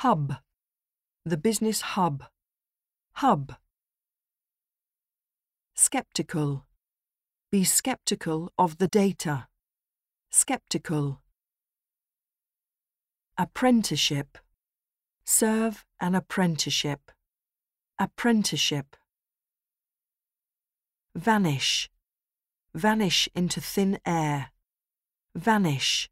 Hub. The business hub. Hub. Skeptical. Be skeptical of the data. Skeptical. Apprenticeship. Serve an apprenticeship. Apprenticeship. Vanish. Vanish into thin air. Vanish.